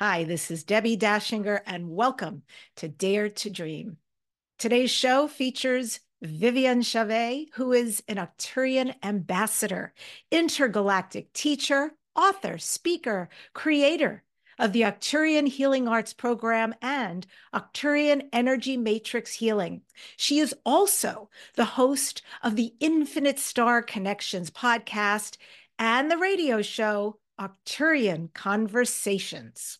Hi, this is Debbie Dachinger, and welcome to Dare to Dream. Today's show features Viviane Chauvet, who is an Arcturian ambassador, intergalactic teacher, author, speaker, creator of the Arcturian Healing Arts Program and Arcturian Energy Matrix Healing. She is also the host of the Infinite Star Connections podcast and the radio show Arcturian Conversations.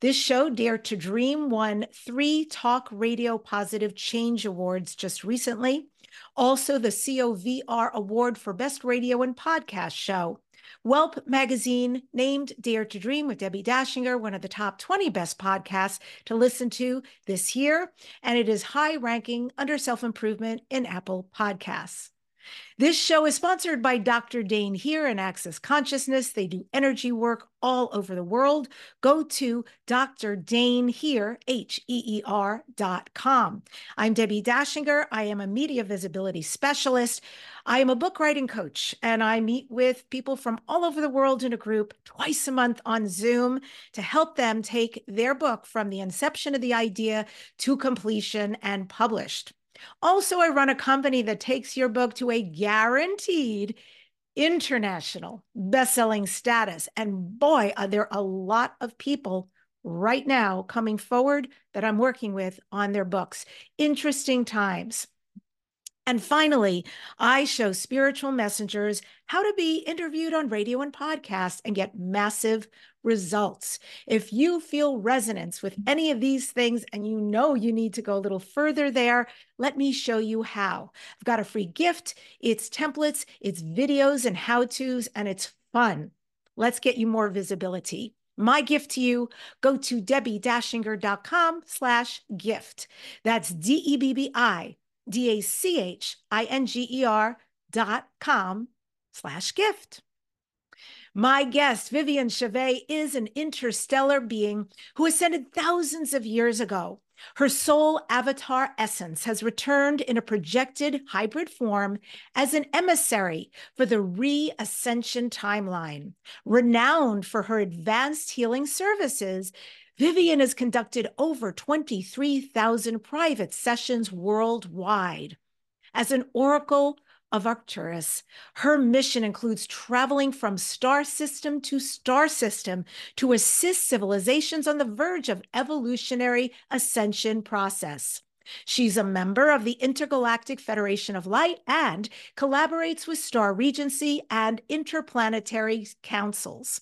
This show, Dare to Dream, won three Talk Radio Positive Change Awards just recently. Also, the COVR Award for Best Radio and Podcast Show. Whelp magazine named Dare to Dream with Debbie Dachinger one of the top 20 best podcasts to listen to this year, and it is high ranking under self improvement in Apple Podcasts. This show is sponsored by Dr. Dain Heer and Access Consciousness. They do energy work all over the world. Go to Dr. Dain Heer, H E E R dot com. I'm Debbie Dachinger. I am a media visibility specialist. I am a book writing coach, and I meet with people from all over the world in a group twice a month on Zoom to help them take their book from the inception of the idea to completion and published. Also, I run a company that takes your book to a guaranteed international best-selling status. And boy, are there a lot of people right now coming forward that I'm working with on their books. Interesting times. And finally, I show spiritual messengers how to be interviewed on radio and podcast and get massive results. If you feel resonance with any of these things and you know you need to go a little further there, let me show you how. I've got a free gift. It's templates, it's videos and how to's, and it's fun. Let's get you more visibility. My gift to you, go to debbiedachinger.com slash gift. That's D-E-B-B-I D-A-C-H-I-N-G-E-R dot com slash gift. My guest, Viviane Chauvet, is an interstellar being who ascended thousands of years ago. Her soul avatar essence has returned in a projected hybrid form as an emissary for the re ascension timeline. Renowned for her advanced healing services, Viviane has conducted over 23,000 private sessions worldwide. As an oracle of Arcturus, her mission includes traveling from star system to star system to assist civilizations on the verge of evolutionary ascension process. She's a member of the Intergalactic Federation of Light and collaborates with Star Regency and interplanetary councils.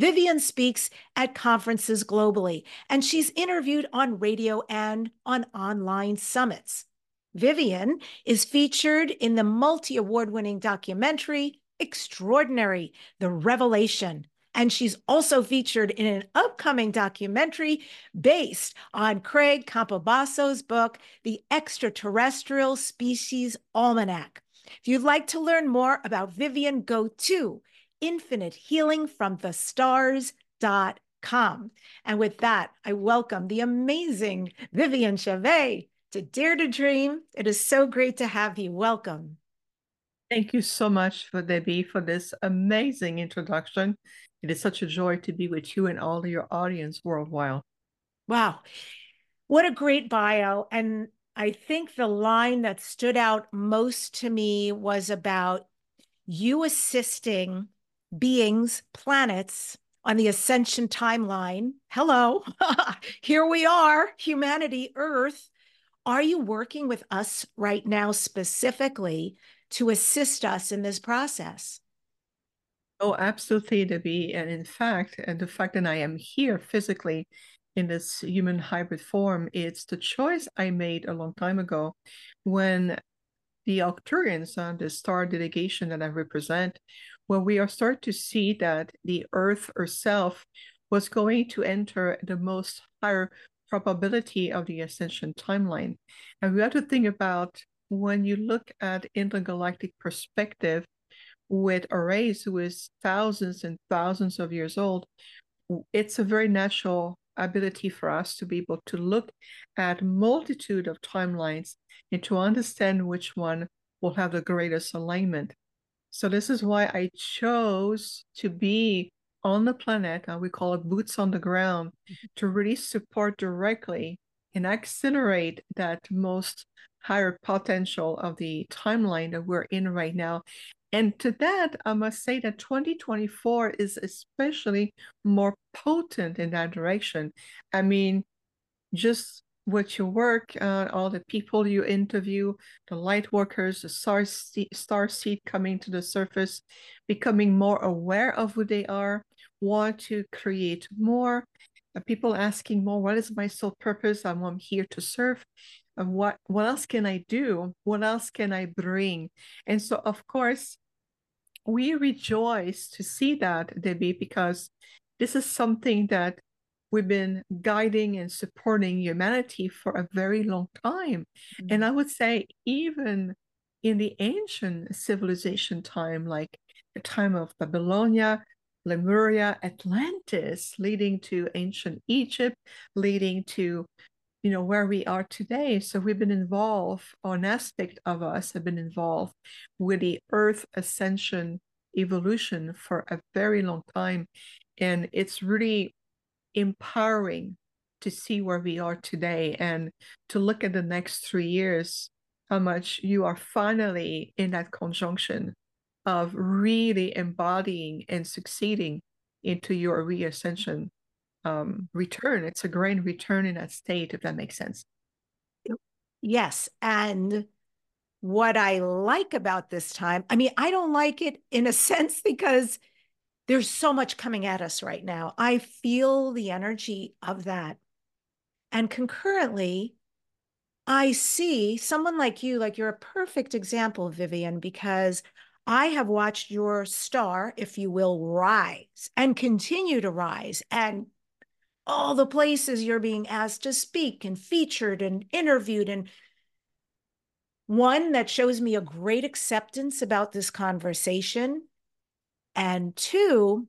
Viviane speaks at conferences globally, and she's interviewed on radio and on online summits. Viviane is featured in the multi award winning documentary Extraordinary The Revelation. And she's also featured in an upcoming documentary based on Craig Campobasso's book, The Extraterrestrial Species Almanac. If you'd like to learn more about Viviane, go to infinite healing from the stars.com. And with that, I welcome the amazing Viviane Chauvet to Dare to Dream. It is so great to have you. Welcome. Thank you so much for Debbie for this amazing introduction. It is such a joy to be with you and all your audience worldwide. Wow. What a great bio. And I think the line that stood out most to me was about you assisting beings, planets on the ascension timeline. Hello, here we are, humanity, Earth. Are you working with us right now specifically to assist us in this process? Oh, absolutely, Debbie. And in fact, and the fact that I am here physically in this human hybrid form, it's the choice I made a long time ago when the Arcturians, uh, the star delegation that I represent, when we are start to see that the Earth herself was going to enter the most higher probability of the ascension timeline. And we have to think about when you look at intergalactic perspective with a race who is thousands and thousands of years old, it's a very natural ability for us to be able to look at multitude of timelines and to understand which one will have the greatest alignment. So this is why I chose to be on the planet, uh, we call it boots on the ground, mm-hmm. to really support directly and accelerate that most higher potential of the timeline that we're in right now. And to that, I must say that 2024 is especially more potent in that direction. I mean, just what you work, uh, all the people you interview, the light workers, the star, seed, star seed coming to the surface, becoming more aware of who they are, want to create more. Uh, people asking more, what is my sole purpose? I'm here to serve. What what else can I do? What else can I bring? And so, of course, we rejoice to see that, Debbie, because this is something that we've been guiding and supporting humanity for a very long time. Mm-hmm. And I would say, even in the ancient civilization time, like the time of Babylonia, Lemuria, Atlantis, leading to ancient Egypt, leading to you know where we are today so we've been involved or an aspect of us have been involved with the earth ascension evolution for a very long time and it's really empowering to see where we are today and to look at the next three years, how much you are finally in that conjunction of really embodying and succeeding into your reascension um, return. It's a grand return in that state, if that makes sense. Yes. And what I like about this time, I mean, I don't like it in a sense because there's so much coming at us right now. I feel the energy of that. And concurrently, I see someone like you, like you're a perfect example, Viviane, because I have watched your star, if you will, rise and continue to rise. And all the places you're being asked to speak and featured and interviewed. And one that shows me a great acceptance about this conversation and two,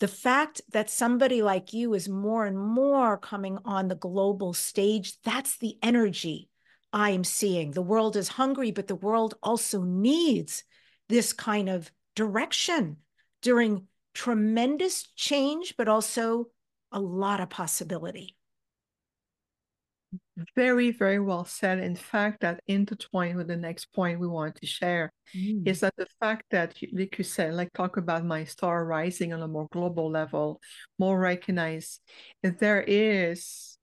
the fact that somebody like you is more and more coming on the global stage, that's the energy I am seeing. The world is hungry, but the world also needs this kind of direction during tremendous change, but also a lot of possibility. Very, very well said. In fact, that intertwined with the next point we want to share mm. is that the fact that, like you said, like talk about my star rising on a more global level, more recognized, there is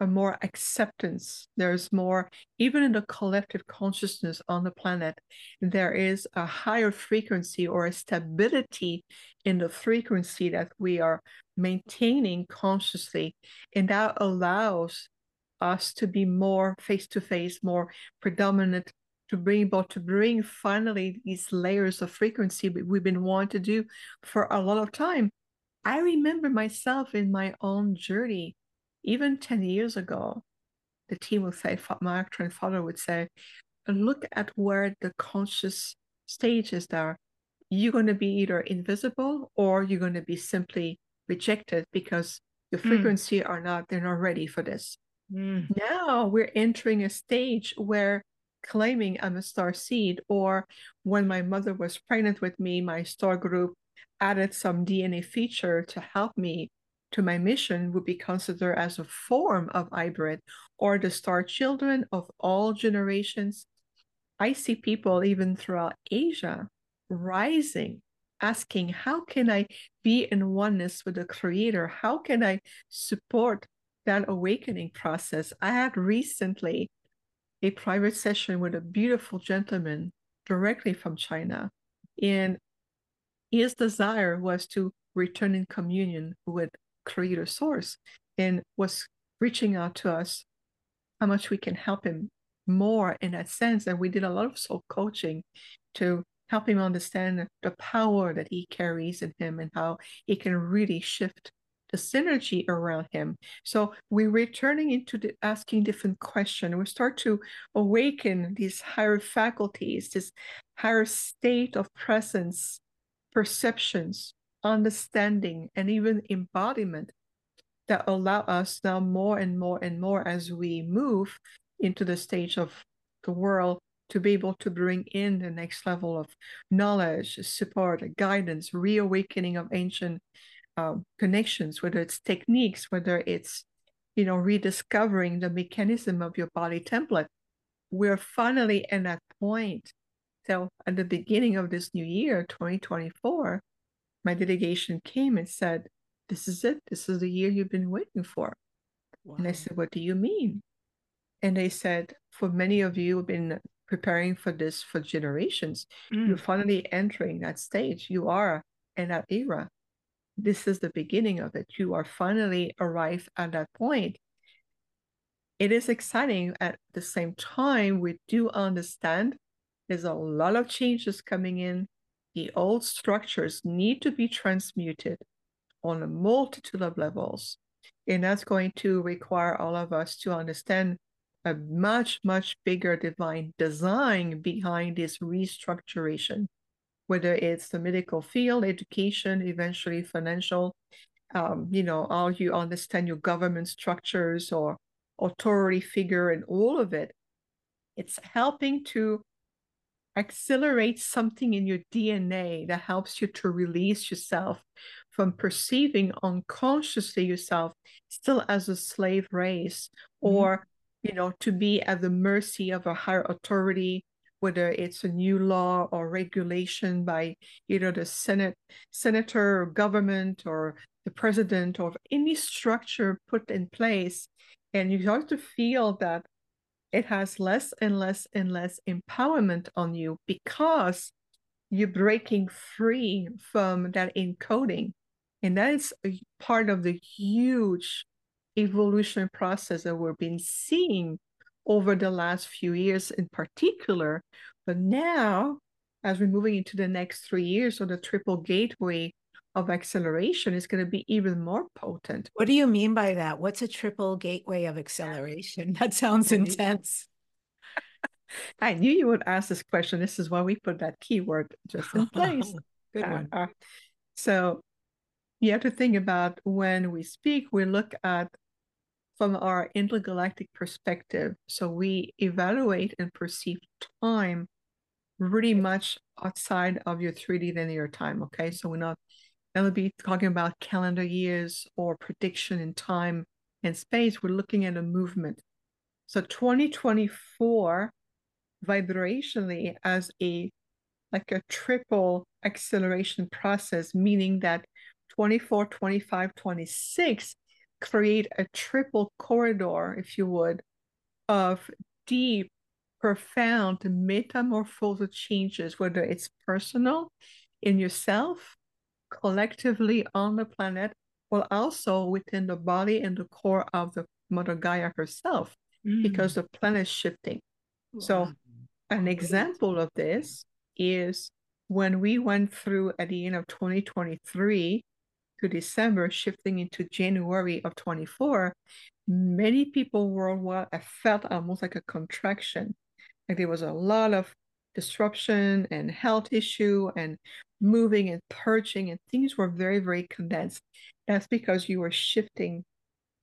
a more acceptance. There's more, even in the collective consciousness on the planet, there is a higher frequency or a stability in the frequency that we are maintaining consciously. And that allows us to be more face to face, more predominant, to bring about to bring finally these layers of frequency we've been wanting to do for a lot of time. I remember myself in my own journey, even 10 years ago, the team would say, my Arcturian father would say, look at where the conscious stages are. You're going to be either invisible or you're going to be simply rejected because the hmm. frequency mm. are not, they're not ready for this. Mm. Now we're entering a stage where claiming I'm a star seed, or when my mother was pregnant with me, my star group added some DNA feature to help me to my mission would be considered as a form of hybrid or the star children of all generations. I see people even throughout Asia rising, asking, How can I be in oneness with the Creator? How can I support that awakening process. I had recently a private session with a beautiful gentleman directly from China. And his desire was to return in communion with Creator Source and was reaching out to us how much we can help him more in that sense. And we did a lot of soul coaching to help him understand the power that he carries in him and how he can really shift the synergy around him. So we're returning into the asking different questions. We start to awaken these higher faculties, this higher state of presence, perceptions, understanding, and even embodiment that allow us now more and more and more as we move into the stage of the world to be able to bring in the next level of knowledge, support, guidance, reawakening of ancient um, connections, whether it's techniques, whether it's you know rediscovering the mechanism of your body template. We're finally at that point. So at the beginning of this new year, 2024, my delegation came and said, This is it. This is the year you've been waiting for. Wow. And I said, What do you mean? And they said, For many of you have been preparing for this for generations. Mm. You're finally entering that stage. You are in that era. This is the beginning of it. You are finally arrived at that point. It is exciting at the same time. We do understand there's a lot of changes coming in. The old structures need to be transmuted on a multitude of levels. And that's going to require all of us to understand a much, much bigger divine design behind this restructuration, whether it's the medical field, education, eventually financial, um, you know, how you understand your government structures or authority figure and all of it. It's helping to accelerate something in your DNA that helps you to release yourself from perceiving unconsciously yourself still as a slave race mm-hmm. or you know, to be at the mercy of a higher authority, whether it's a new law or regulation by either the Senate, senator, or government, or the president, or any structure put in place. And you start to feel that it has less and less and less empowerment on you because you're breaking free from that encoding. And that is a part of the huge evolution process that we've been seeing over the last few years in particular. But now, as we're moving into the next three years, so the triple gateway of acceleration is going to be even more potent. What do you mean by that? What's a triple gateway of acceleration? That sounds intense. I knew you would ask this question. This is why we put that keyword just in place. Good one. Uh, so you have to think about when we speak, we look at from our intergalactic perspective. So we evaluate and perceive time really much outside of your 3D linear time. Okay. So we're not going to be talking about calendar years or prediction in time and space. We're looking at a movement. So 2024 vibrationally as a like a triple acceleration process, meaning that 24, 25, 26 create a triple corridor, if you would, of deep, profound metamorphosis changes, whether it's personal in yourself, collectively on the planet, or also within the body and the core of the Mother Gaia herself, mm. because the planet is shifting. Wow. So, an example of this is when we went through at the end of 2023 to December, shifting into January of 24, many people worldwide felt almost like a contraction. Like there was a lot of disruption and health issue and moving and purging, and things were very, very condensed. That's because you were shifting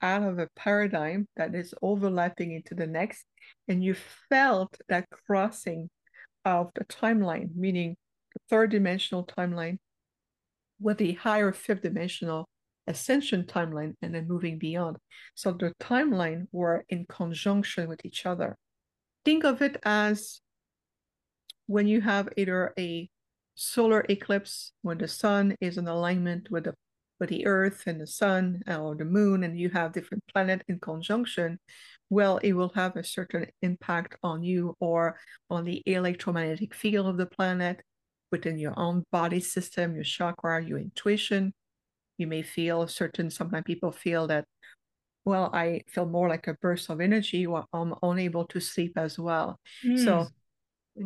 out of a paradigm that is overlapping into the next, and you felt that crossing of the timeline, meaning the third dimensional timeline with the higher fifth dimensional ascension timeline and then moving beyond. So the timeline were in conjunction with each other. Think of it as when you have either a solar eclipse when the sun is in alignment with the with the earth and the sun or the moon and you have different planet in conjunction well it will have a certain impact on you or on the electromagnetic field of the planet within your own body system, your chakra, your intuition. You may feel certain, sometimes people feel that, well, I feel more like a burst of energy or I'm unable to sleep as well. Mm. So,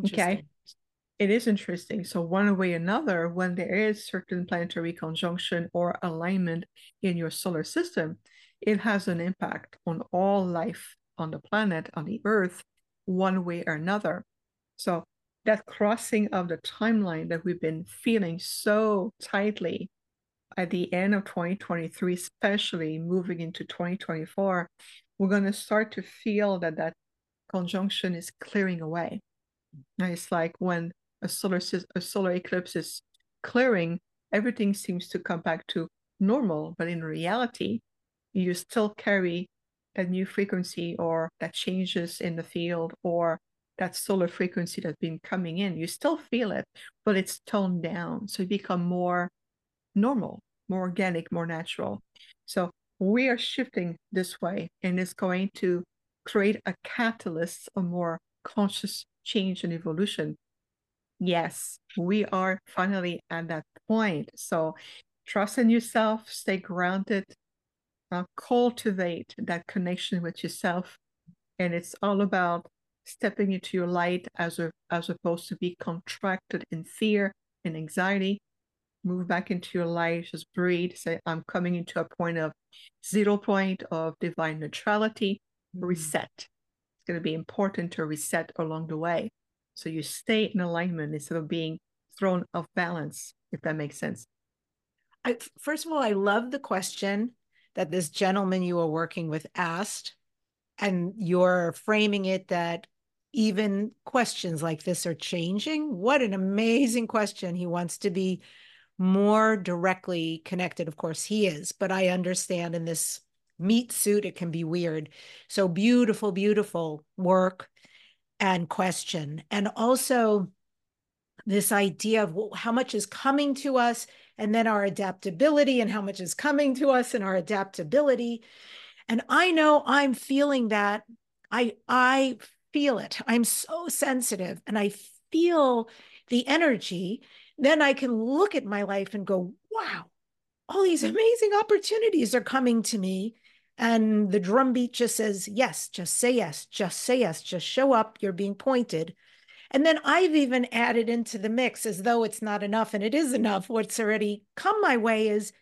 okay, it is interesting. So, one way or another, when there is certain planetary conjunction or alignment in your solar system, it has an impact on all life on the planet, on the earth, one way or another. So, that crossing of the timeline that we've been feeling so tightly at the end of 2023, especially moving into 2024, we're going to start to feel that that conjunction is clearing away. It's like when a solar a solar eclipse is clearing, everything seems to come back to normal, but in reality, you still carry a new frequency or that changes in the field or that solar frequency that's been coming in. You still feel it, but it's toned down. So you become more normal, more organic, more natural. So we are shifting this way, and it's going to create a catalyst, a more conscious change and evolution. Yes, we are finally at that point. So trust in yourself, stay grounded, uh, cultivate that connection with yourself. And it's all about stepping into your light as, a, as opposed to be contracted in fear and anxiety. Move back into your light, just breathe, say, I'm coming into a point of zero point of divine neutrality, mm-hmm. reset. It's going to be important to reset along the way. So you stay in alignment instead of being thrown off balance, if that makes sense. I, first of all, I love the question that this gentleman you were working with asked, and you're framing it that even questions like this are changing. What an amazing question. He wants to be more directly connected. Of course, he is, but I understand in this meat suit, it can be weird. So beautiful, beautiful work and question. And also, this idea of how much is coming to us and then our adaptability and how much is coming to us and our adaptability and i know i'm feeling that i i feel it. I'm so sensitive and i feel the energy. Then i can look at my life and go wow all these amazing opportunities are coming to me. And the drumbeat just says yes just say yes just say yes just show up you're being pointed. And then I've even added into the mix as though it's not enough, and it is enough. What's already come my way is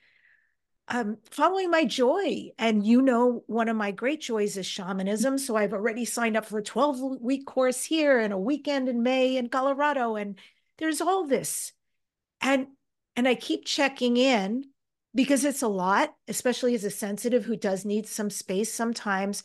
um, following my joy. And you know, one of my great joys is shamanism. So I've already signed up for a 12 week course here and a weekend in May in Colorado. And there's all this. And and I keep checking in because it's a lot, especially as a sensitive who does need some space sometimes.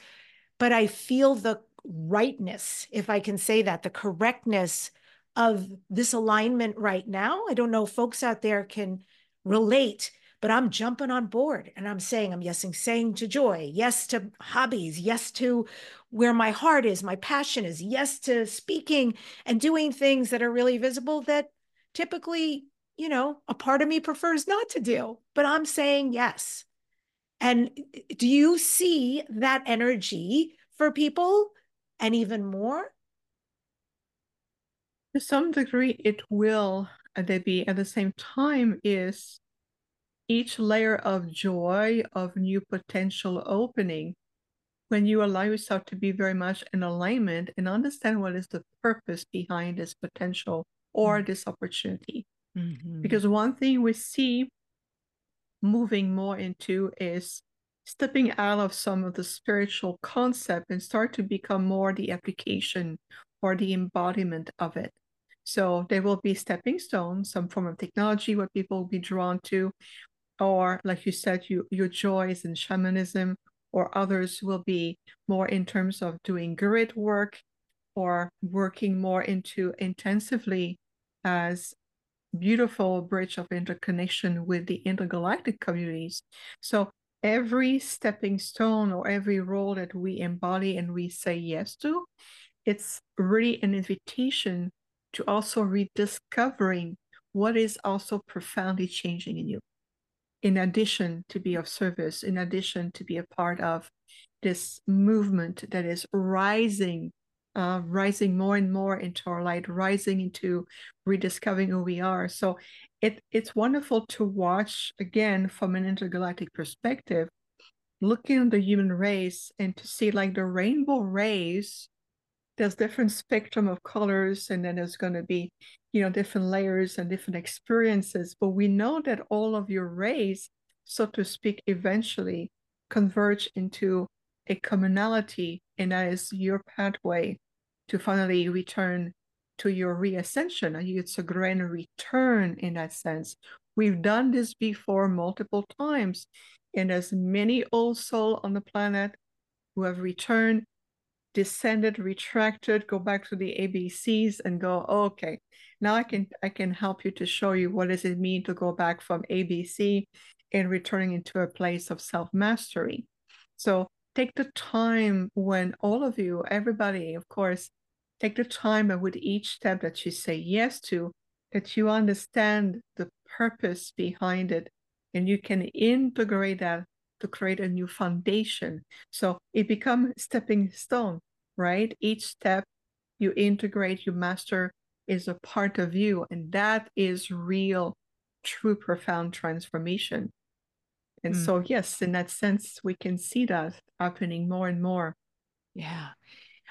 But I feel the rightness, if I can say that, the correctness of this alignment right now. I don't know if folks out there can relate, but I'm jumping on board and I'm saying, I'm yes, saying to joy, yes to hobbies, yes to where my heart is, my passion is, yes to speaking and doing things that are really visible that typically, you know, a part of me prefers not to do, but I'm saying yes. And do you see that energy for people and even more? To some degree, it will, uh, Debbie. At the same time, is each layer of joy, of new potential opening, when you allow yourself to be very much in alignment and understand what is the purpose behind this potential or mm-hmm. this opportunity. Mm-hmm. Because one thing we see moving more into is stepping out of some of the spiritual concept and start to become more the application or the embodiment of it. So there will be stepping stones, some form of technology what people will be drawn to, or like you said, you your joys in shamanism, or others will be more in terms of doing grid work or working more into intensively as beautiful bridge of interconnection with the intergalactic communities. So every stepping stone or every role that we embody and we say yes to, it's really an invitation to also rediscovering what is also profoundly changing in you. In addition to be of service, in addition to be a part of this movement that is rising, uh, rising more and more into our light, rising into rediscovering who we are. So it it's wonderful to watch again from an intergalactic perspective looking at the human race and to see like the rainbow rays there's different spectrum of colors and then there's going to be you know different layers and different experiences but we know that all of your rays so to speak eventually converge into a commonality and that is your pathway to finally return to your reascension. It's a grand return in that sense. We've done this before multiple times, and as many old soul on the planet who have returned, descended, retracted, go back to the ABCs and go, oh, okay, now I can I can help you to show you what does it mean to go back from ABC and returning into a place of self-mastery. So take the time when all of you, everybody, of course, take the time and with each step that you say yes to, that you understand the purpose behind it and you can integrate that to create a new foundation. So it becomes stepping stone, right? Each step you integrate, you master is a part of you. And that is real, true, profound transformation. And mm. so, yes, in that sense, we can see that happening more and more. Yeah.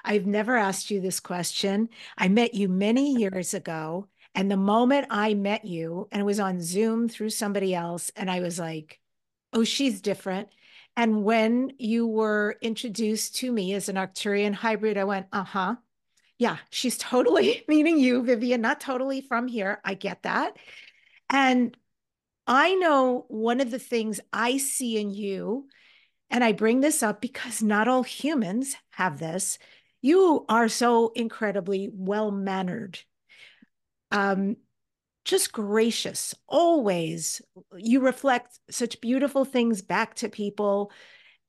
I've never asked you this question. I met you many years ago. And the moment I met you, and it was on Zoom through somebody else, and I was like, oh, she's different. And when you were introduced to me as an Arcturian hybrid, I went, uh huh. Yeah, she's totally, meaning you, Viviane, not totally from here. I get that. And I know one of the things I see in you, and I bring this up because not all humans have this. You are so incredibly well mannered. Um, just gracious always you reflect such beautiful things back to people.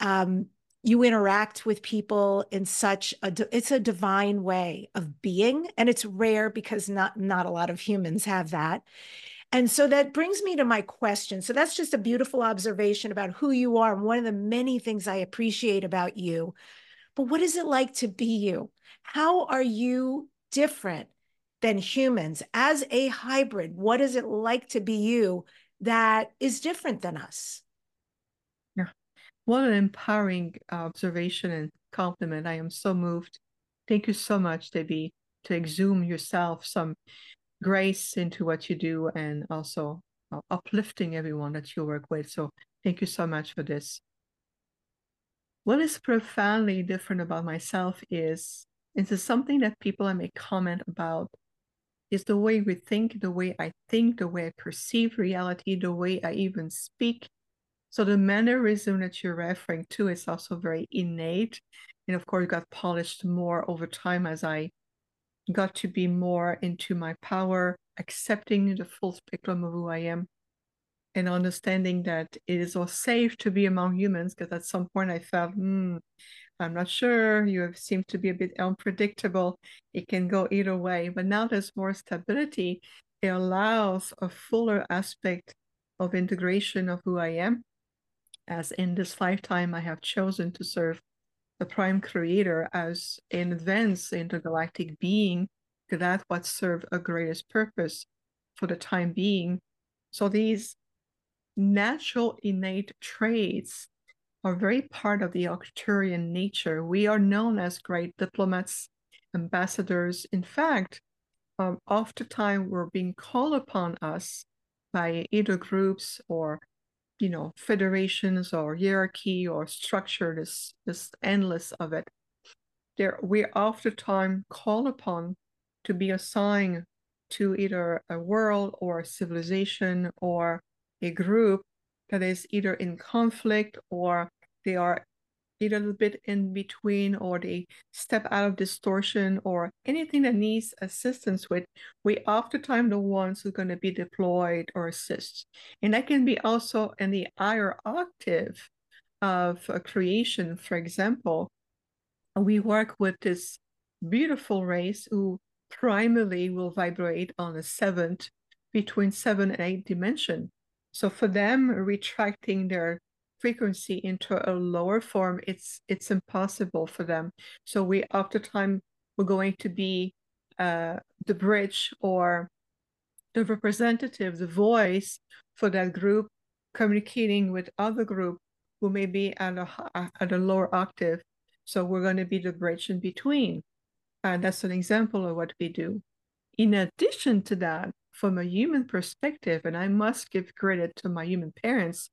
Um, you interact with people in such a it's a divine way of being and it's rare because not not a lot of humans have that. And so that brings me to my question. So that's just a beautiful observation about who you are and one of the many things i appreciate about you. But what is it like to be you? How are you different than humans. As a hybrid what is it like to be you that is different than us? Yeah. What an empowering observation and compliment. I am so moved. Thank you so much debbie to exhume yourself some grace into what you do and also uh, uplifting everyone that you work with. So thank you so much for this. What is profoundly different about myself is is something that people may comment about is the way we think, the way I think, the way I perceive reality, the way I even speak. So the mannerism that you're referring to is also very innate. And of course, got polished more over time as I got to be more into my power, accepting the full spectrum of who I am, and understanding that it is all safe to be among humans. Because at some point I felt, hmm, I'm not sure. You have seemed to be a bit unpredictable. It can go either way, but now there's more stability. It allows a fuller aspect of integration of who I am. As in this lifetime, I have chosen to serve the Prime Creator as an advanced intergalactic being, that what served a greatest purpose for the time being. So these natural innate traits are very part of the Arcturian nature. We are known as great diplomats, ambassadors. In fact, um, oftentimes we're being called upon us by either groups or you know federations or hierarchy or structure this this endless of it there we oftentimes call upon to be assigned to either a world or a civilization or a group that is either in conflict or they are either a little bit in between or they step out of distortion or anything that needs assistance with, we oftentimes the ones who are going to be deployed or assist. And that can be also in the higher octave of creation, for example. We work with this beautiful race who primarily will vibrate on a seventh between seven and eight dimension. So for them, retracting their frequency into a lower form, it's it's impossible for them. So we oftentimes we're going to be uh, the bridge or the representative, the voice for that group, communicating with other group who may be at a at a lower octave. So we're going to be the bridge in between, and that's an example of what we do. In addition to that, from a human perspective, and I must give credit to my human parents,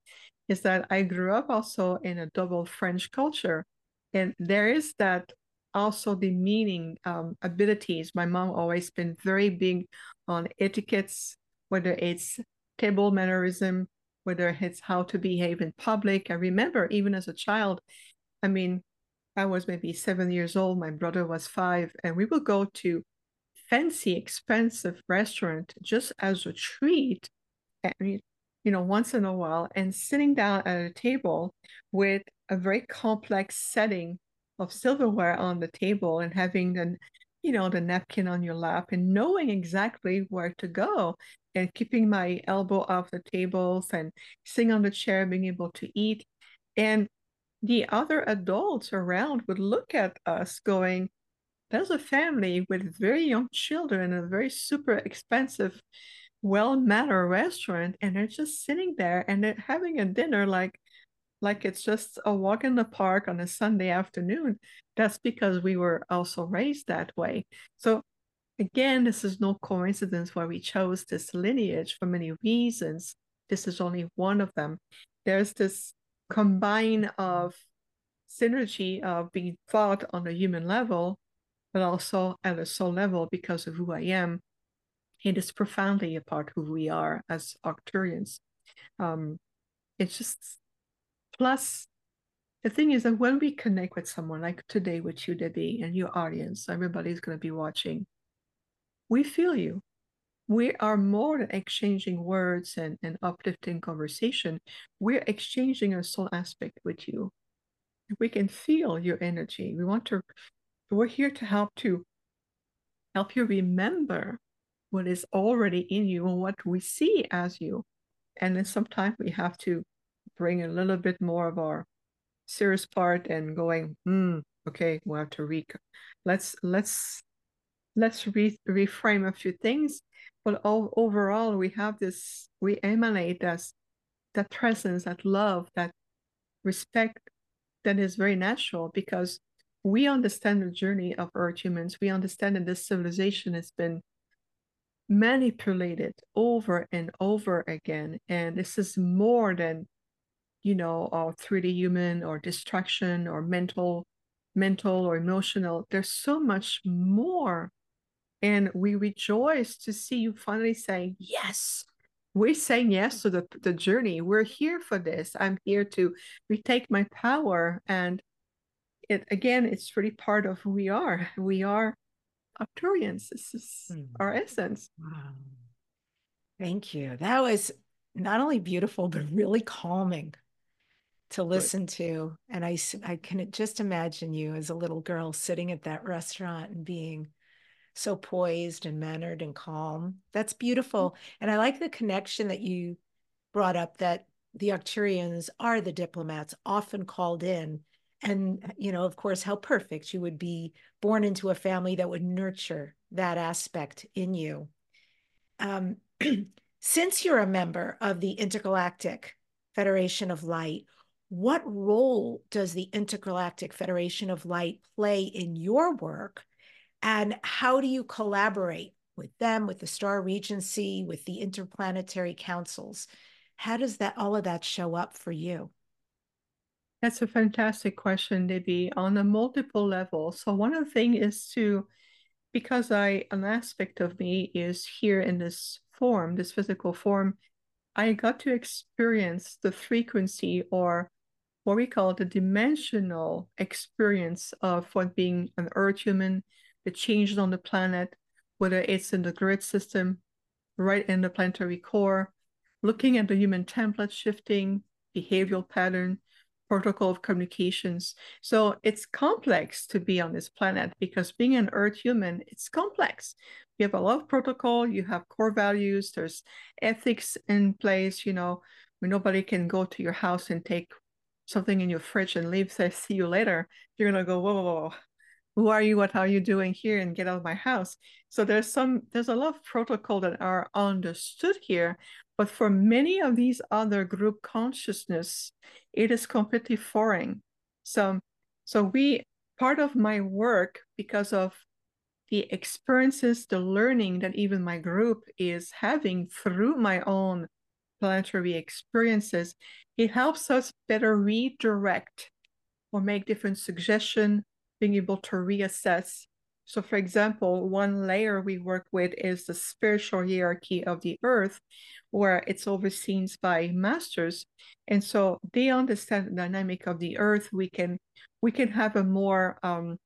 is that I grew up also in a double French culture. And there is that also the meaning um, abilities. My mom always been very big on etiquettes, whether it's table mannerism, whether it's how to behave in public. I remember even as a child, I mean, I was maybe seven years old, my brother was five, and we would go to fancy, expensive restaurant just as a treat, eh, and you know, once in a while, and sitting down at a table with a very complex setting of silverware on the table and having the you know the napkin on your lap and knowing exactly where to go and keeping my elbow off the tables and sitting on the chair being able to eat. And the other adults around would look at us going there's a family with very young children in a very super expensive well-mannered restaurant and they're just sitting there and they're having a dinner like like it's just a walk in the park on a Sunday afternoon. That's because we were also raised that way. So again, this is no coincidence why we chose this lineage for many reasons. This is only one of them. There's this combine of synergy of being thought on a human level, but also at a soul level because of who I am. It is profoundly a part who we are as Arcturians. Um, it's just plus the thing is that when we connect with someone like today with you, Debbie, and your audience, everybody's going to be watching, we feel you. We are more than exchanging words and, and uplifting conversation. We're exchanging a soul aspect with you. We can feel your energy. We want to, we're here to help to help you remember what is already in you and what we see as you. And then sometimes we have to bring a little bit more of our serious part and going, hmm, okay, we have to re let's let's let's re- reframe a few things. But all, overall, we have this, we emanate this that presence, that love, that respect that is very natural because we understand the journey of Earth humans. We understand that this civilization has been manipulated over and over again. And this is more than you know, uh, or 3D human or destruction or mental, mental or emotional. There's so much more. And we rejoice to see you finally saying, yes, we're saying yes to the, the journey. We're here for this. I'm here to retake my power. And it again, it's really part of who we are. We are Arcturians. This is mm. our essence. Wow. Thank you. That was not only beautiful, but really calming to listen right. to. And I, I can just imagine you as a little girl sitting at that restaurant and being so poised and mannered and calm. That's beautiful. Mm-hmm. And I like the connection that you brought up that the Arcturians are the diplomats often called in. And, you know, of course, how perfect you would be born into a family that would nurture that aspect in you. Um, since you're a member of the Intergalactic Federation of Light, what role does the Intergalactic Federation of Light play in your work? And how do you collaborate with them, with the Star Regency, with the interplanetary councils? How does that all of that show up for you? That's a fantastic question, Debbie, on a multiple level. So one of the things is to, because I an aspect of me is here in this form, this physical form, I got to experience the frequency or what we call the dimensional experience of what being an earth human, the changes on the planet, whether it's in the grid system, right in the planetary core, looking at the human template shifting, behavioral pattern, protocol of communications. So it's complex to be on this planet because being an earth human, it's complex. You have a lot of protocol, you have core values, there's ethics in place, you know, where nobody can go to your house and take something in your fridge and leave says see you later. You're gonna go whoa, whoa, whoa who are you? What are you doing here? And get out of my house. So there's some there's a lot of protocol that are understood here but for many of these other group consciousness it is completely foreign. So so we part of my work because of the experiences the learning that even my group is having through my own planetary experiences it helps us better redirect or make different suggestions, being able to reassess So, for example, one layer we work with is the spiritual hierarchy of the earth, where it's overseen by masters. And so they understand the dynamic of the earth. We can we can have a more um,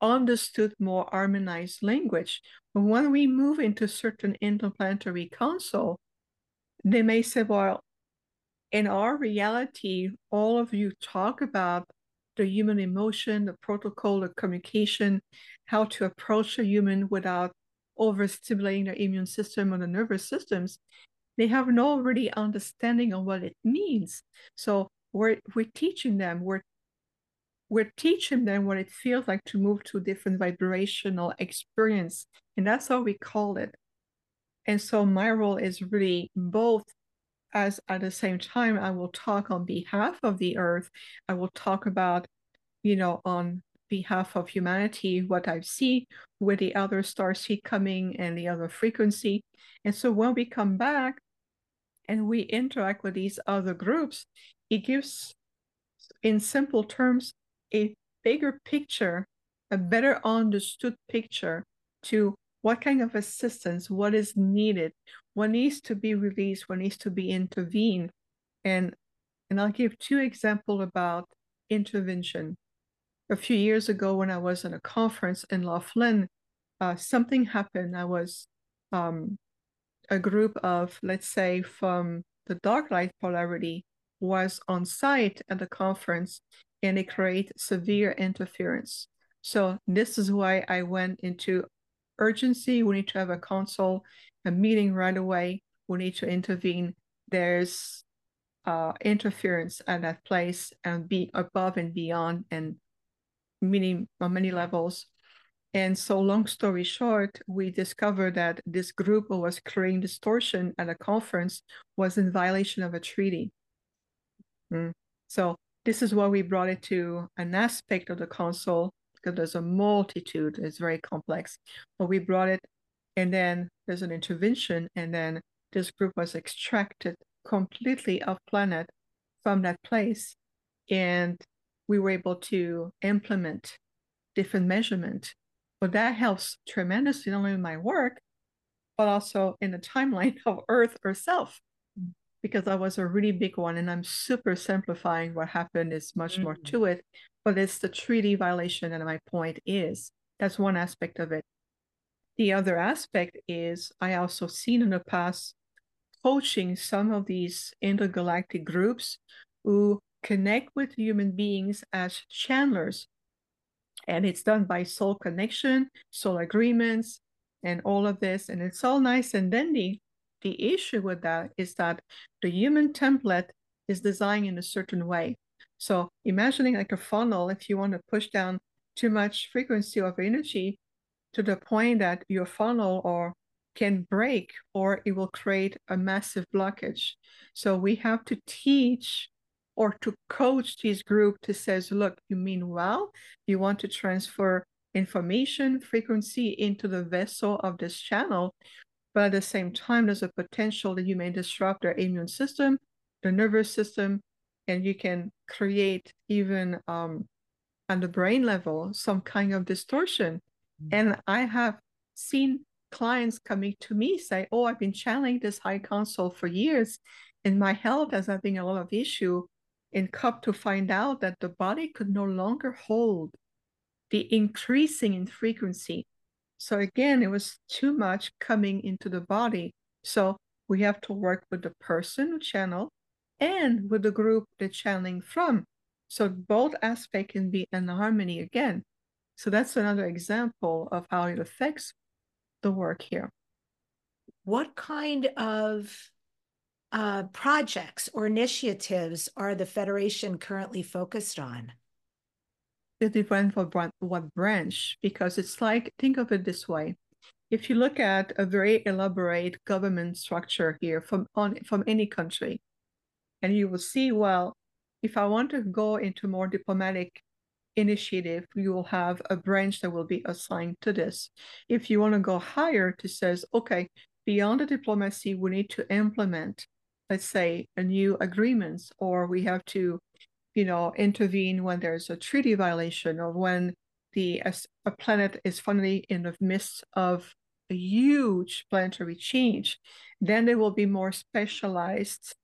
understood, more harmonized language. But when we move into certain interplanetary council, they may say, well, in our reality, all of you talk about the human emotion, the protocol, the communication, how to approach a human without overstimulating their immune system or the nervous systems, they have no really understanding of what it means. So we're we're teaching them, we're we're teaching them what it feels like to move to a different vibrational experience. And that's how we call it. And so my role is really both as at the same time I will talk on behalf of the earth. I will talk about, you know, on behalf of humanity, what I see with the other stars see coming and the other frequency. And so when we come back and we interact with these other groups, it gives, in simple terms, a bigger picture, a better understood picture to what kind of assistance, what is needed, what needs to be released, what needs to be intervened. And and I'll give two examples about intervention a few years ago when I was in a conference in Laughlin, uh, something happened. I was um, a group of, let's say, from the dark light polarity was on site at the conference and it created severe interference. So this is why I went into urgency. We need to have a council, a meeting right away. We need to intervene. There's uh, interference at that place and be above and beyond and many on many levels. And so, long story short, we discovered that this group who was creating distortion at a conference was in violation of a treaty. Mm. So, this is why we brought it to an aspect of the council because there's a multitude, it's very complex. But we brought it, and then there's an intervention, and then this group was extracted completely off planet from that place. And we were able to implement different measurement. But that helps tremendously not only in my work, but also in the timeline of Earth herself, because that was a really big one. And I'm super simplifying what happened. Is much mm-hmm. more to it, but it's the treaty violation. And my point is that's one aspect of it. The other aspect is I also seen in the past coaching some of these intergalactic groups who connect with human beings as channelers. And it's done by soul connection, soul agreements, and all of this. And it's all nice and dandy. The issue with that is that the human template is designed in a certain way. So imagining like a funnel, if you want to push down too much frequency of energy to the point that your funnel or can break or it will create a massive blockage. So we have to teach or to coach this group to says, look, you mean well, you want to transfer information frequency into the vessel of this channel, but at the same time, there's a potential that you may disrupt their immune system, the nervous system, and you can create even um, on the brain level some kind of distortion. Mm-hmm. And I have seen clients coming to me say, "Oh, I've been channeling this high console for years, and my health has having a lot of issue in CUP to find out that the body could no longer hold the increasing in frequency. So again, it was too much coming into the body. So we have to work with the person who channel and with the group they're channeling from. So both aspects can be in harmony again. So that's another example of how it affects the work here. What kind of uh, projects or initiatives are the Federation currently focused on? It depends on what branch, because it's like, think of it this way. If you look at a very elaborate government structure here from, on, from any country, and you will see, well, if I want to go into more diplomatic initiative, you will have a branch that will be assigned to this. If you want to go higher to says, okay, beyond the diplomacy, we need to implement let's say a new agreements or we have to you know intervene when there's a treaty violation or when the a planet is finally in the midst of a huge planetary change, then there will be more specialized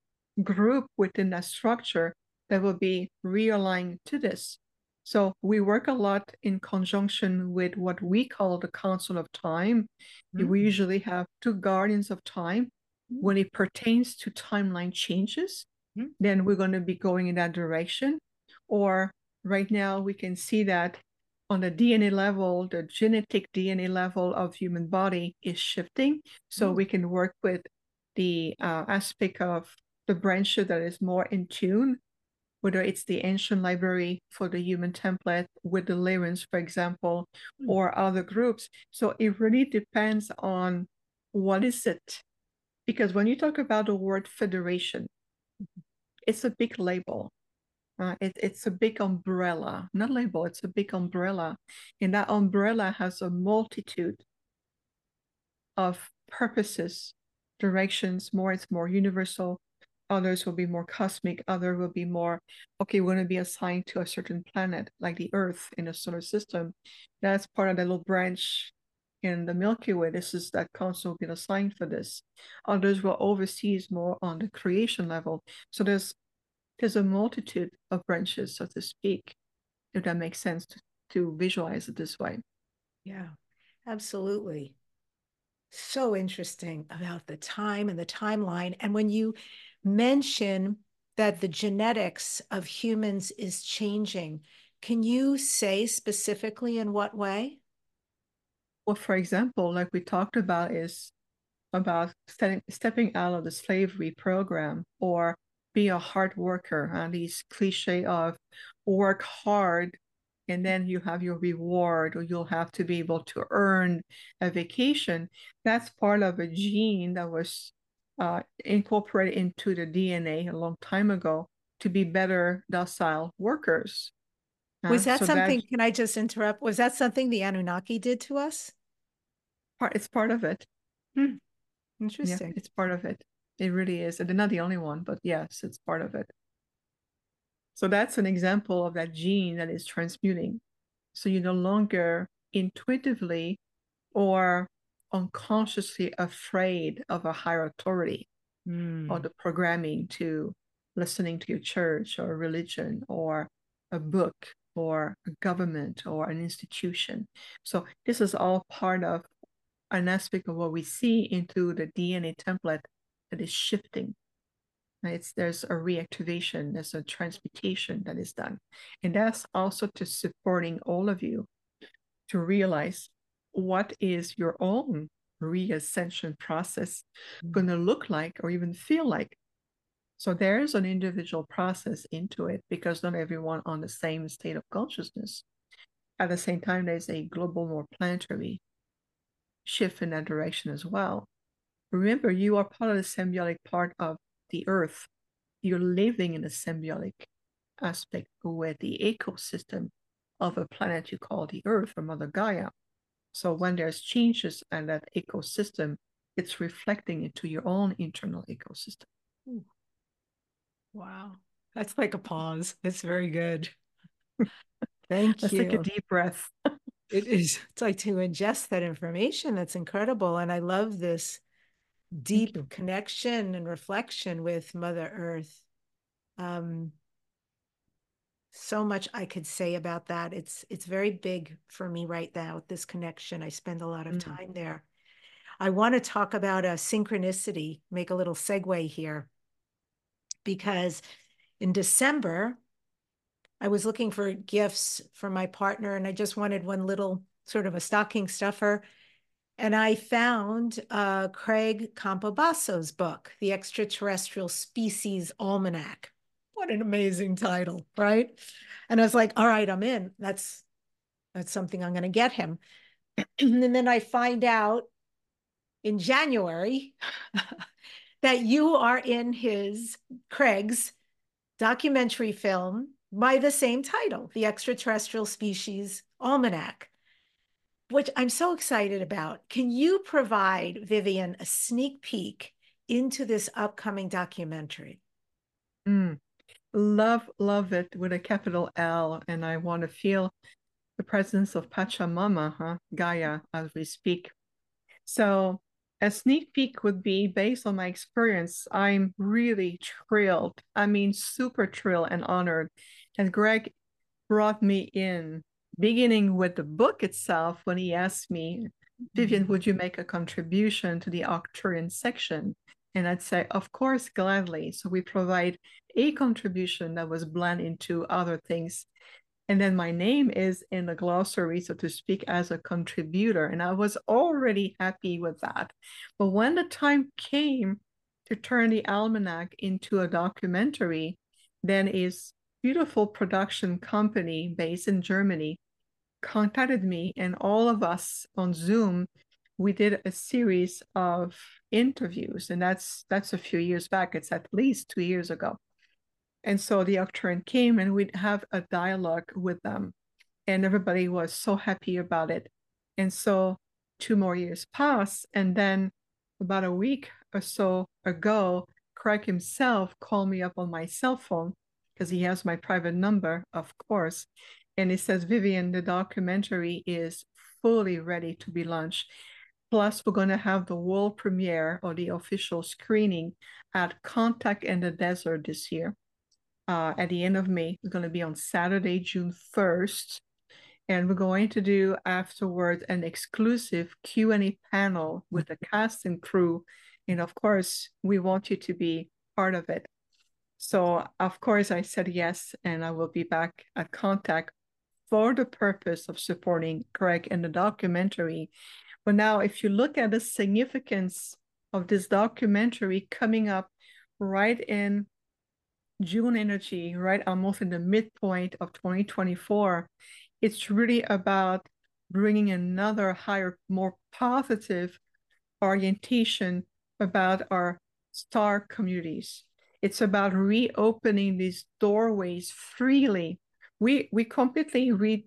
group within that structure that will be realigned to this. So we work a lot in conjunction with what we call the Council of Time. Mm-hmm. We usually have two guardians of time. Mm-hmm. When it pertains to timeline changes, mm-hmm. then we're going to be going in that direction. Or right now, we can see that on the DNA level, the genetic DNA level of human body is shifting. So mm. we can work with the uh, aspect of the branch that is more in tune whether it's the ancient library for the human template with the Lyrans, for example, mm. or other groups. So it really depends on what is it. Because when you talk about the word federation, it's a big label. Uh, it, it's a big umbrella, not label, it's a big umbrella. And that umbrella has a multitude of purposes, directions, more, it's more universal, others will be more cosmic, other will be more, okay, we're going to be assigned to a certain planet, like the Earth in the solar system. That's part of the little branch in the Milky Way. This is that council been assigned for this. Others will overseas more on the creation level. So there's there's a multitude of branches, so to speak, if that makes sense to, to visualize it this way. Yeah, absolutely. So interesting about the time and the timeline. And when you mention that the genetics of humans is changing. Can you say specifically in what way? Well, for example, like we talked about, is about stepping, stepping out of the slavery program or be a hard worker. And these cliche of work hard and then you have your reward or you'll have to be able to earn a vacation. That's part of a gene that was uh, incorporated into the DNA a long time ago to be better docile workers. Was that so something? That, can I just interrupt? Was that something the Anunnaki did to us? Part. It's part of it. Hmm. Interesting. Yeah, it's part of it. It really is. And they're not the only one, but yes, it's part of it. So that's an example of that gene that is transmuting. So you no longer intuitively or unconsciously afraid of a higher authority mm. or the programming to listening to your church or religion or a book or a government or an institution. So this is all part of an aspect of what we see into the DNA template that is shifting. It's, there's a reactivation, there's a transmutation that is done. And that's also to supporting all of you to realize what is your own reascension process going to look like or even feel like so there's an individual process into it because not everyone on the same state of consciousness at the same time there's a global more planetary shift in that direction as well remember you are part of the symbiotic part of the earth you're living in a symbiotic aspect with the ecosystem of a planet you call the earth or mother gaia so when there's changes in that ecosystem, it's reflecting into your own internal ecosystem. Ooh. Wow. That's like a pause. It's very good. Thank Let's you. take a deep breath. it is. It's like to ingest that information. That's incredible. And I love this deep connection and reflection with Mother Earth. Um, so much I could say about that. It's it's very big for me right now, this connection. I spend a lot of mm. time there. I want to talk about a synchronicity, make a little segue here. Because in December, I was looking for gifts for my partner, and I just wanted one little sort of a stocking stuffer. And I found uh, Craig Campobasso's book, The Extraterrestrial Species Almanac what an amazing title, right? And I was like, all right, I'm in. That's that's something I'm going to get him. and then I find out in January that you are in his Craig's documentary film by the same title, The Extraterrestrial Species Almanac, which I'm so excited about. Can you provide Viviane a sneak peek into this upcoming documentary? Mm love love it with a capital L, and I want to feel the presence of Pachamama, huh? Gaia, as we speak. So a sneak peek would be based on my experience. I'm really thrilled. I mean, super thrilled and honored that Craig brought me in, beginning with the book itself when he asked me, Viviane, mm-hmm. would you make a contribution to the Arcturian section? And I'd say, of course, gladly. So we provide a contribution that was blended into other things and then my name is in the glossary, so to speak, as a contributor. And I was already happy with that. But when the time came to turn the almanac into a documentary, then is beautiful production company based in Germany contacted me and all of us on Zoom we did a series of interviews and that's that's a few years back it's at least 2 years ago and so the Arcturian came and we'd have a dialogue with them. And everybody was so happy about it. And so two more years passed. And then about a week or so ago, Craig himself called me up on my cell phone because he has my private number, of course. And he says, Viviane, the documentary is fully ready to be launched. Plus, we're going to have the world premiere or the official screening at Contact in the Desert this year uh, at the end of May. It's going to be on Saturday, June 1st. And we're going to do afterwards an exclusive Q&A panel with the cast and crew. And of course, we want you to be part of it. So of course I said yes, and I will be back at Contact for the purpose of supporting Craig in the documentary. But now if you look at the significance of this documentary coming up right in June energy, right almost in the midpoint of 2024, it's really about bringing another higher, more positive orientation about our star communities. It's about reopening these doorways freely. We we completely read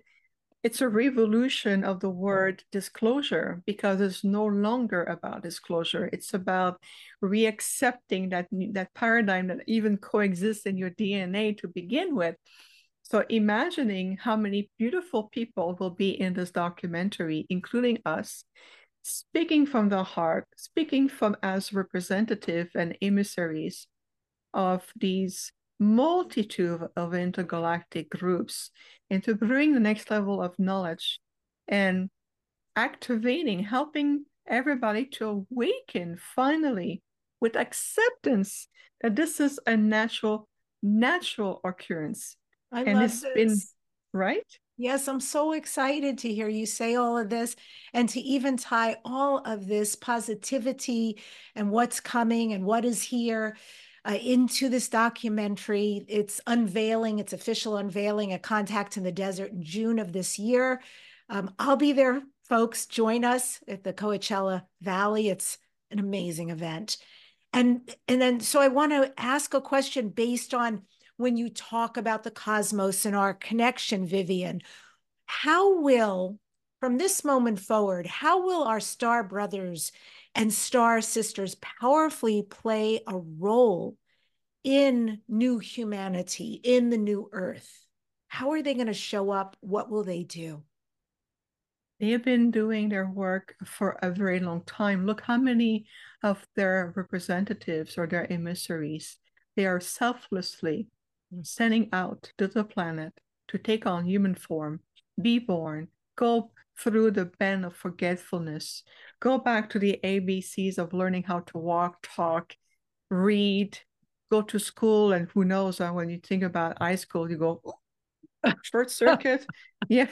it's a revolution of the word disclosure because it's no longer about disclosure. It's about reaccepting that that paradigm that even coexists in your DNA to begin with. So imagining how many beautiful people will be in this documentary, including us, speaking from the heart, speaking from as representative and emissaries of these multitude of intergalactic groups and to bring the next level of knowledge and activating, helping everybody to awaken finally with acceptance that this is a natural, natural occurrence. I and love it's this. been right. Yes, I'm so excited to hear you say all of this and to even tie all of this positivity and what's coming and what is here uh, into this documentary. It's unveiling, its official unveiling a contact in the desert in June of this year. Um, I'll be there, folks. Join us at the Coachella Valley. It's an amazing event. And, and then, so I want to ask a question based on when you talk about the cosmos and our connection, Viviane. How will, from this moment forward, how will our star brothers and star sisters powerfully play a role in new humanity, in the new earth? How are they going to show up? What will they do? They have been doing their work for a very long time. Look how many of their representatives or their emissaries, they are selflessly sending out to the planet to take on human form, be born, go through the bend of forgetfulness, go back to the ABCs of learning how to walk, talk, read, go to school, and who knows, uh, when you think about high school, you go, short circuit. yeah.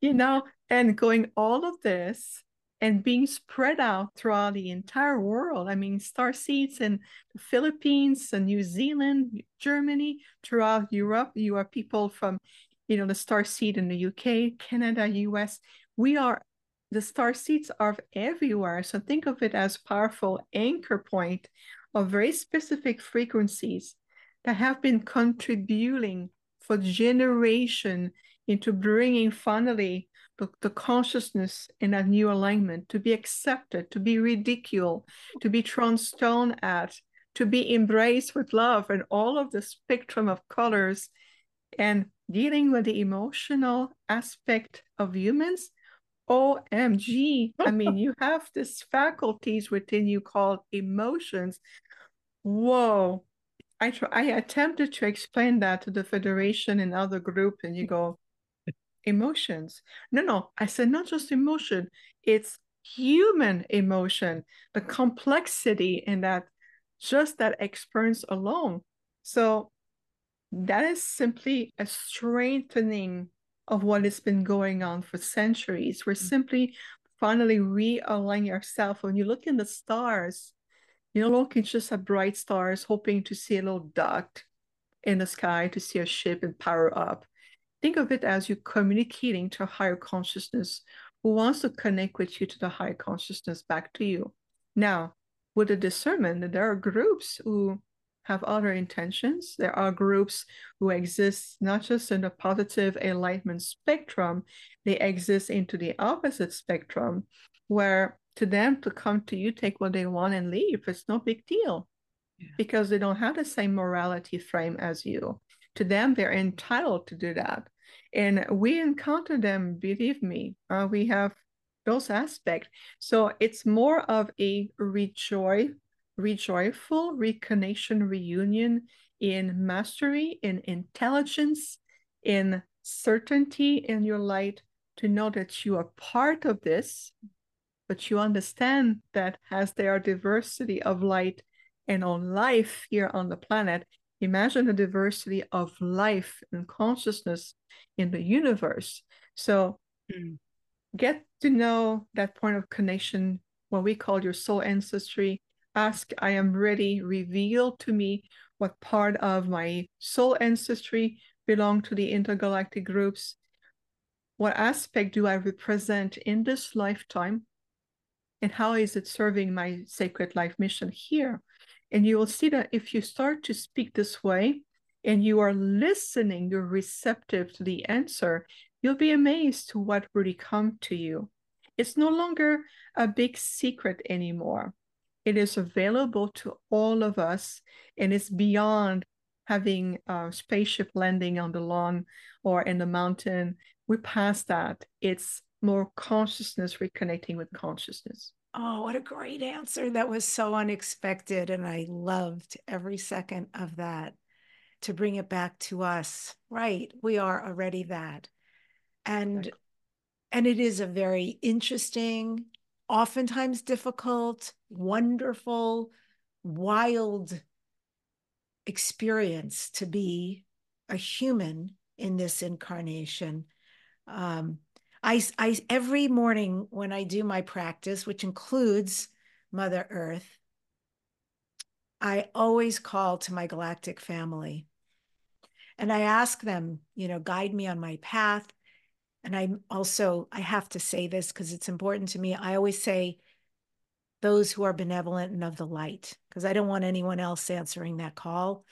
you know, and going all of this and being spread out throughout the entire world. I mean, star seeds in the Philippines and New Zealand, Germany, throughout Europe. You are people from, you know, the star seed in the UK, Canada, US. We are the star seeds are everywhere. So think of it as powerful anchor point of very specific frequencies that have been contributing for generation into bringing finally the, the consciousness in that new alignment to be accepted, to be ridiculed, to be thrown stone at, to be embraced with love and all of the spectrum of colors and dealing with the emotional aspect of humans, OMG. I mean, you have this faculties within you called emotions. Whoa. I try, I attempted to explain that to the federation and other group, and you go, emotions. No, no, I said not just emotion, it's human emotion, the complexity in that, just that experience alone. So that is simply a strengthening of what has been going on for centuries. We're mm-hmm. simply finally realigning ourselves. When you look in the stars, you know, looking just at bright stars, hoping to see a little dot in the sky to see a ship and power up. Think of it as you communicating to a higher consciousness who wants to connect with you to the higher consciousness back to you. Now, with the discernment, that there are groups who have other intentions. There are groups who exist not just in the positive enlightenment spectrum, they exist into the opposite spectrum, where to them to come to you, take what they want and leave, it's no big deal yeah. because they don't have the same morality frame as you. To them, they're entitled to do that. And we encounter them, believe me, uh, we have those aspects. So it's more of a rejoice rejoyful reconnection reunion in mastery, in intelligence, in certainty in your light to know that you are part of this, but you understand that as there are diversity of light and on life here on the planet, imagine the diversity of life and consciousness in the universe. So mm. get to know that point of connection, what we call your soul ancestry, ask, I am ready, reveal to me what part of my soul ancestry belong to the intergalactic groups. What aspect do I represent in this lifetime? And how is it serving my sacred life mission here? And you will see that if you start to speak this way and you are listening, you're receptive to the answer, you'll be amazed to what really come to you. It's no longer a big secret anymore. It is available to all of us, and it's beyond having a spaceship landing on the lawn or in the mountain. We're past that. It's more consciousness reconnecting with consciousness. Oh, what a great answer. That was so unexpected. And I loved every second of that to bring it back to us. Right. We are already that. And and it is a very interesting oftentimes difficult, wonderful, wild experience to be a human in this incarnation. Um, I, I every morning when I do my practice, which includes Mother Earth, I always call to my galactic family. And I ask them, you know, guide me on my path and I'm also, I have to say this because it's important to me. I always say those who are benevolent and of the light, because I don't want anyone else answering that call,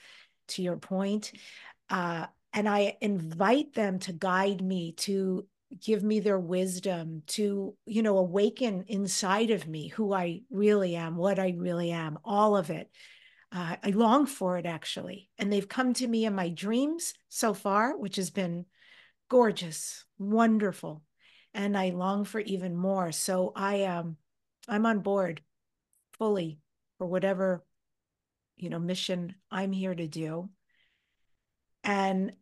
to your point. Uh, and I invite them to guide me, to give me their wisdom, to, you know, awaken inside of me who I really am, what I really am, all of it. Uh, I long for it actually. And they've come to me in my dreams so far, which has been gorgeous, wonderful. And I long for even more. So I am um, I'm on board fully for whatever you know mission I'm here to do. And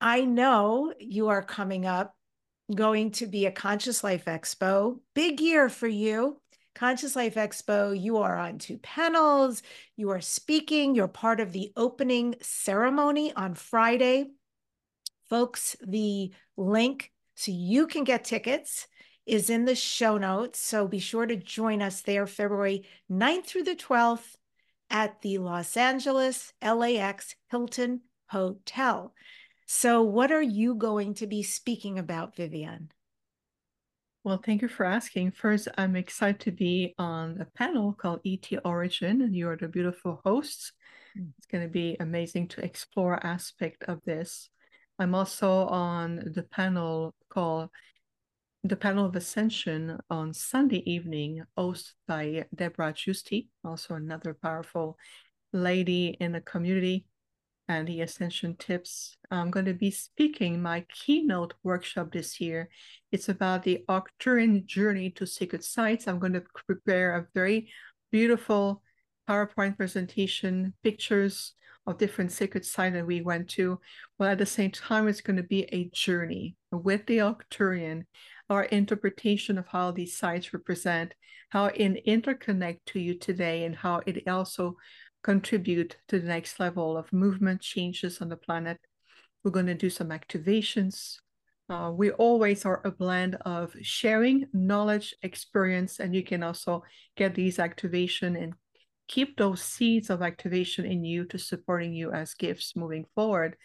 I know you are coming up going to be a Conscious Life Expo. Big year for you. Conscious Life Expo, you are on two panels, you are speaking, you're part of the opening ceremony on Friday Folks, the link so you can get tickets is in the show notes. So be sure to join us there February 9th through the 12th at the Los Angeles LAX Hilton Hotel. So, what are you going to be speaking about, Viviane? Well, thank you for asking. First, I'm excited to be on a panel called ET Origin, and you're the beautiful hosts. Mm. It's going to be amazing to explore aspect of this. I'm also on the panel called the panel of ascension on Sunday evening, hosted by Deborah Giusti, also another powerful lady in the community. and the Ascension Tips. I'm going to be speaking my keynote workshop this year. It's about the Arcturian journey to sacred sites. I'm going to prepare a very beautiful PowerPoint presentation, pictures of different sacred sites that we went to. But at the same time, it's going to be a journey with the Arcturian, our interpretation of how these sites represent, how it interconnect to you today, and how it also contribute to the next level of movement changes on the planet. We're going to do some activations. Uh, we always are a blend of sharing knowledge, experience, and you can also get these activation and keep those seeds of activation in you to supporting you as gifts moving forward.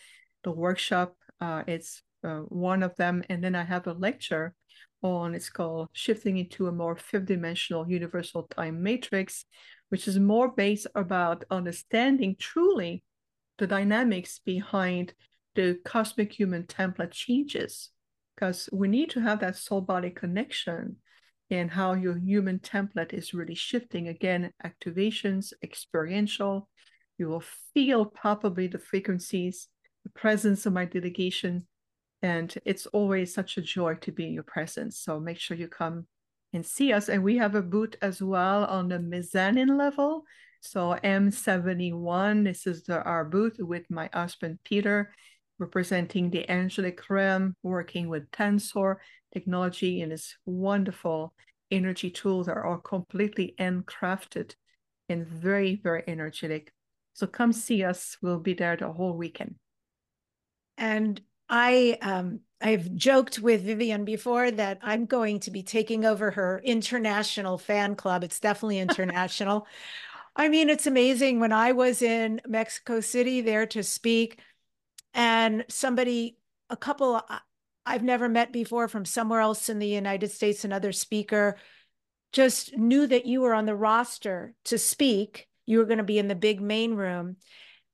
The workshop, uh, it's uh, one of them, and then I have a lecture on it's called shifting into a more fifth dimensional universal time matrix which is more based about understanding truly the dynamics behind the cosmic human template changes because we need to have that soul body connection and how your human template is really shifting again activations experiential you will feel palpably the frequencies the presence of my delegation and it's always such a joy to be in your presence so make sure you come and see us. And we have a booth as well on the mezzanine level. So M71, this is the, our booth with my husband Peter, representing the angelic realm, working with Tensor technology and its wonderful energy tools that are all completely handcrafted and very, very energetic. So come see us. We'll be there the whole weekend. And I um, I've joked with Viviane before that I'm going to be taking over her international fan club. It's definitely international. I mean, it's amazing. When I was in Mexico City there to speak, and somebody, a couple uh, I've never met before from somewhere else in the United States, another speaker, just knew that you were on the roster to speak. You were going to be in the big main room.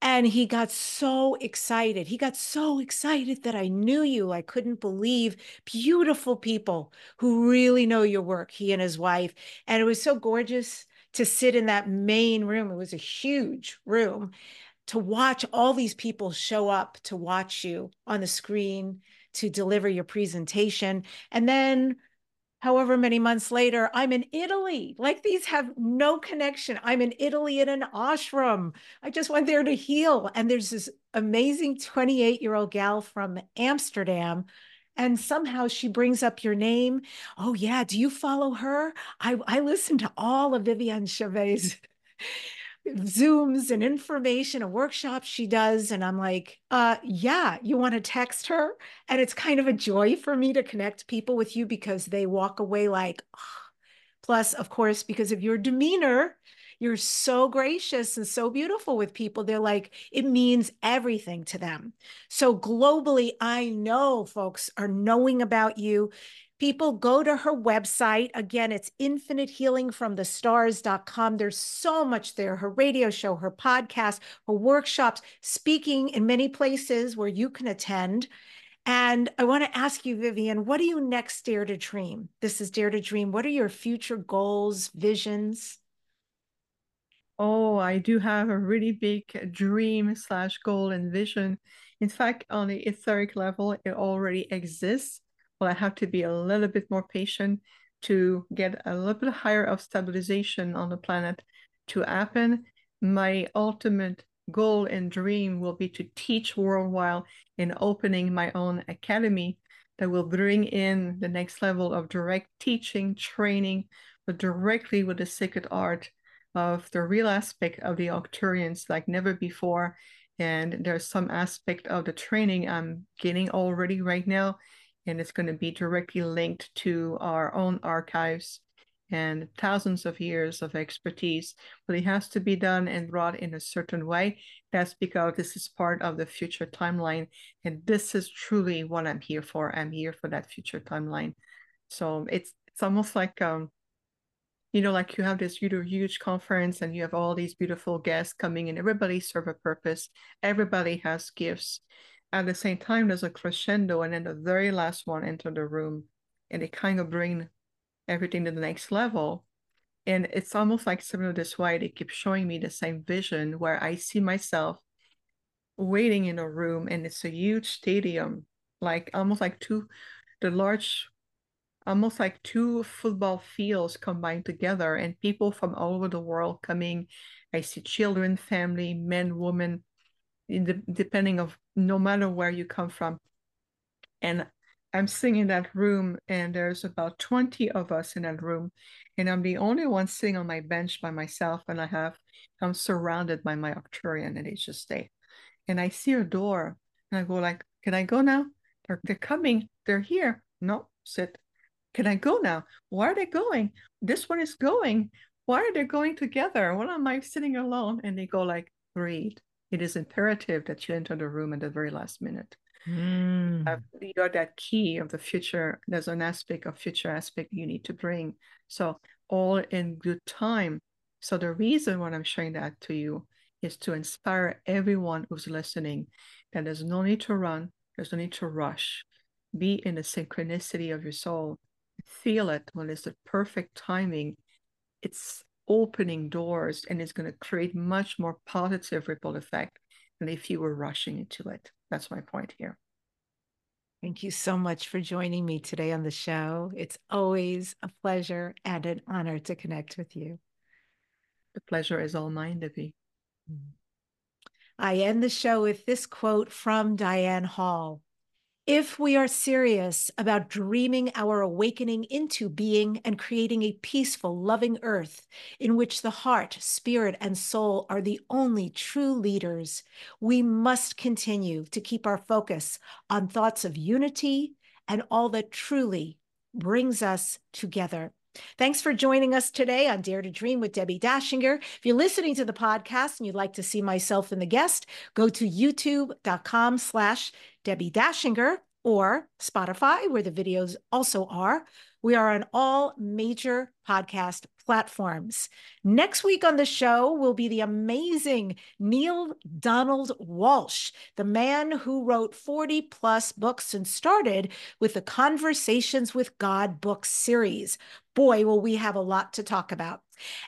And he got so excited. He got so excited that I knew you. I couldn't believe beautiful people who really know your work, he and his wife. And it was so gorgeous to sit in that main room. It was a huge room to watch all these people show up to watch you on the screen to deliver your presentation. And then however many months later, I'm in Italy. Like these have no connection. I'm in Italy in an ashram. I just went there to heal. And there's this amazing 28 year old gal from Amsterdam. And somehow she brings up your name. Oh, yeah. Do you follow her? I, I listen to all of Viviane Chauvet Zooms and information and workshops she does. And I'm like, uh, yeah, you want to text her? And it's kind of a joy for me to connect people with you because they walk away like, oh. plus, of course, because of your demeanor, you're so gracious and so beautiful with people. They're like, it means everything to them. So globally, I know folks are knowing about you people go to her website. Again, it's infinitehealingfromthestars.com. There's so much there her radio show, her podcast, her workshops, speaking in many places where you can attend. And I want to ask you, Viviane, what do you next dare to dream? This is Dare to Dream. What are your future goals, visions? Oh, I do have a really big dream slash goal and vision. In fact, on the etheric level, it already exists well, I have to be a little bit more patient to get a little bit higher of stabilization on the planet to happen. My ultimate goal and dream will be to teach worldwide in opening my own academy that will bring in the next level of direct teaching, training, but directly with the sacred art of the real aspect of the Arcturians like never before. And there's some aspect of the training I'm getting already right now and it's going to be directly linked to our own archives and thousands of years of expertise. But it has to be done and brought in a certain way. That's because this is part of the future timeline. And this is truly what I'm here for. I'm here for that future timeline. So it's it's almost like um, you know, like you have this huge, conference and you have all these beautiful guests coming and everybody serve a purpose. Everybody has gifts at the same time there's a crescendo and then the very last one enter the room and it kind of bring everything to the next level and it's almost like similar this way they keep showing me the same vision where i see myself waiting in a room and it's a huge stadium, like almost like two, the large, almost like two football fields combined together, and people from all over the world coming. I see children, family, men, women, the, depending of no matter where you come from. And I'm sitting in that room, and there's about 20 of us in that room, and I'm the only one sitting on my bench by myself, and I have I'm surrounded by my Arcturian and HSA. And I see a door, and I go like, "Can I go now? They're, they're coming. They're here. No, sit. Can I go now? Why are they going? This one is going. Why are they going together? Why am I sitting alone?" And they go like, "Read. It is imperative that you enter the room at the very last minute." Mm. Uh, you're that key of the future. There's an aspect of future aspect you need to bring. So all in good time. So the reason why I'm sharing that to you is to inspire everyone who's listening that there's no need to run, there's no need to rush. Be in the synchronicity of your soul. Feel it when it's the perfect timing. It's opening doors and it's going to create much more positive ripple effect than if you were rushing into it. That's my point here. Thank you so much for joining me today on the show. It's always a pleasure and an honor to connect with you. The pleasure is all mine, Debbi. Mm-hmm. I end the show with this quote from Diane Hall if we are serious about dreaming our awakening into being and creating a peaceful, loving earth in which the heart, spirit, and soul are the only true leaders, we must continue to keep our focus on thoughts of unity and all that truly brings us together. Thanks for joining us today on Dare to Dream with Debbi Dachinger. If you're listening to the podcast and you'd like to see myself and the guest, go to youtube.com slash Debbi Dachinger or Spotify, where the videos also are. We are on all major podcast platforms. Next week on the show will be the amazing Neale Donald Walsch, the man who wrote 40 plus books and started with the Conversations with God book series. Boy, will we have a lot to talk about.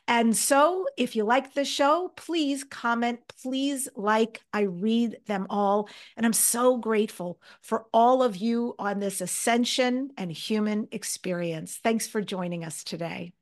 And so, if you like the show, please comment, please like. I read them all. And I'm so grateful for all of you on this ascension and human experience. Thanks for joining us today.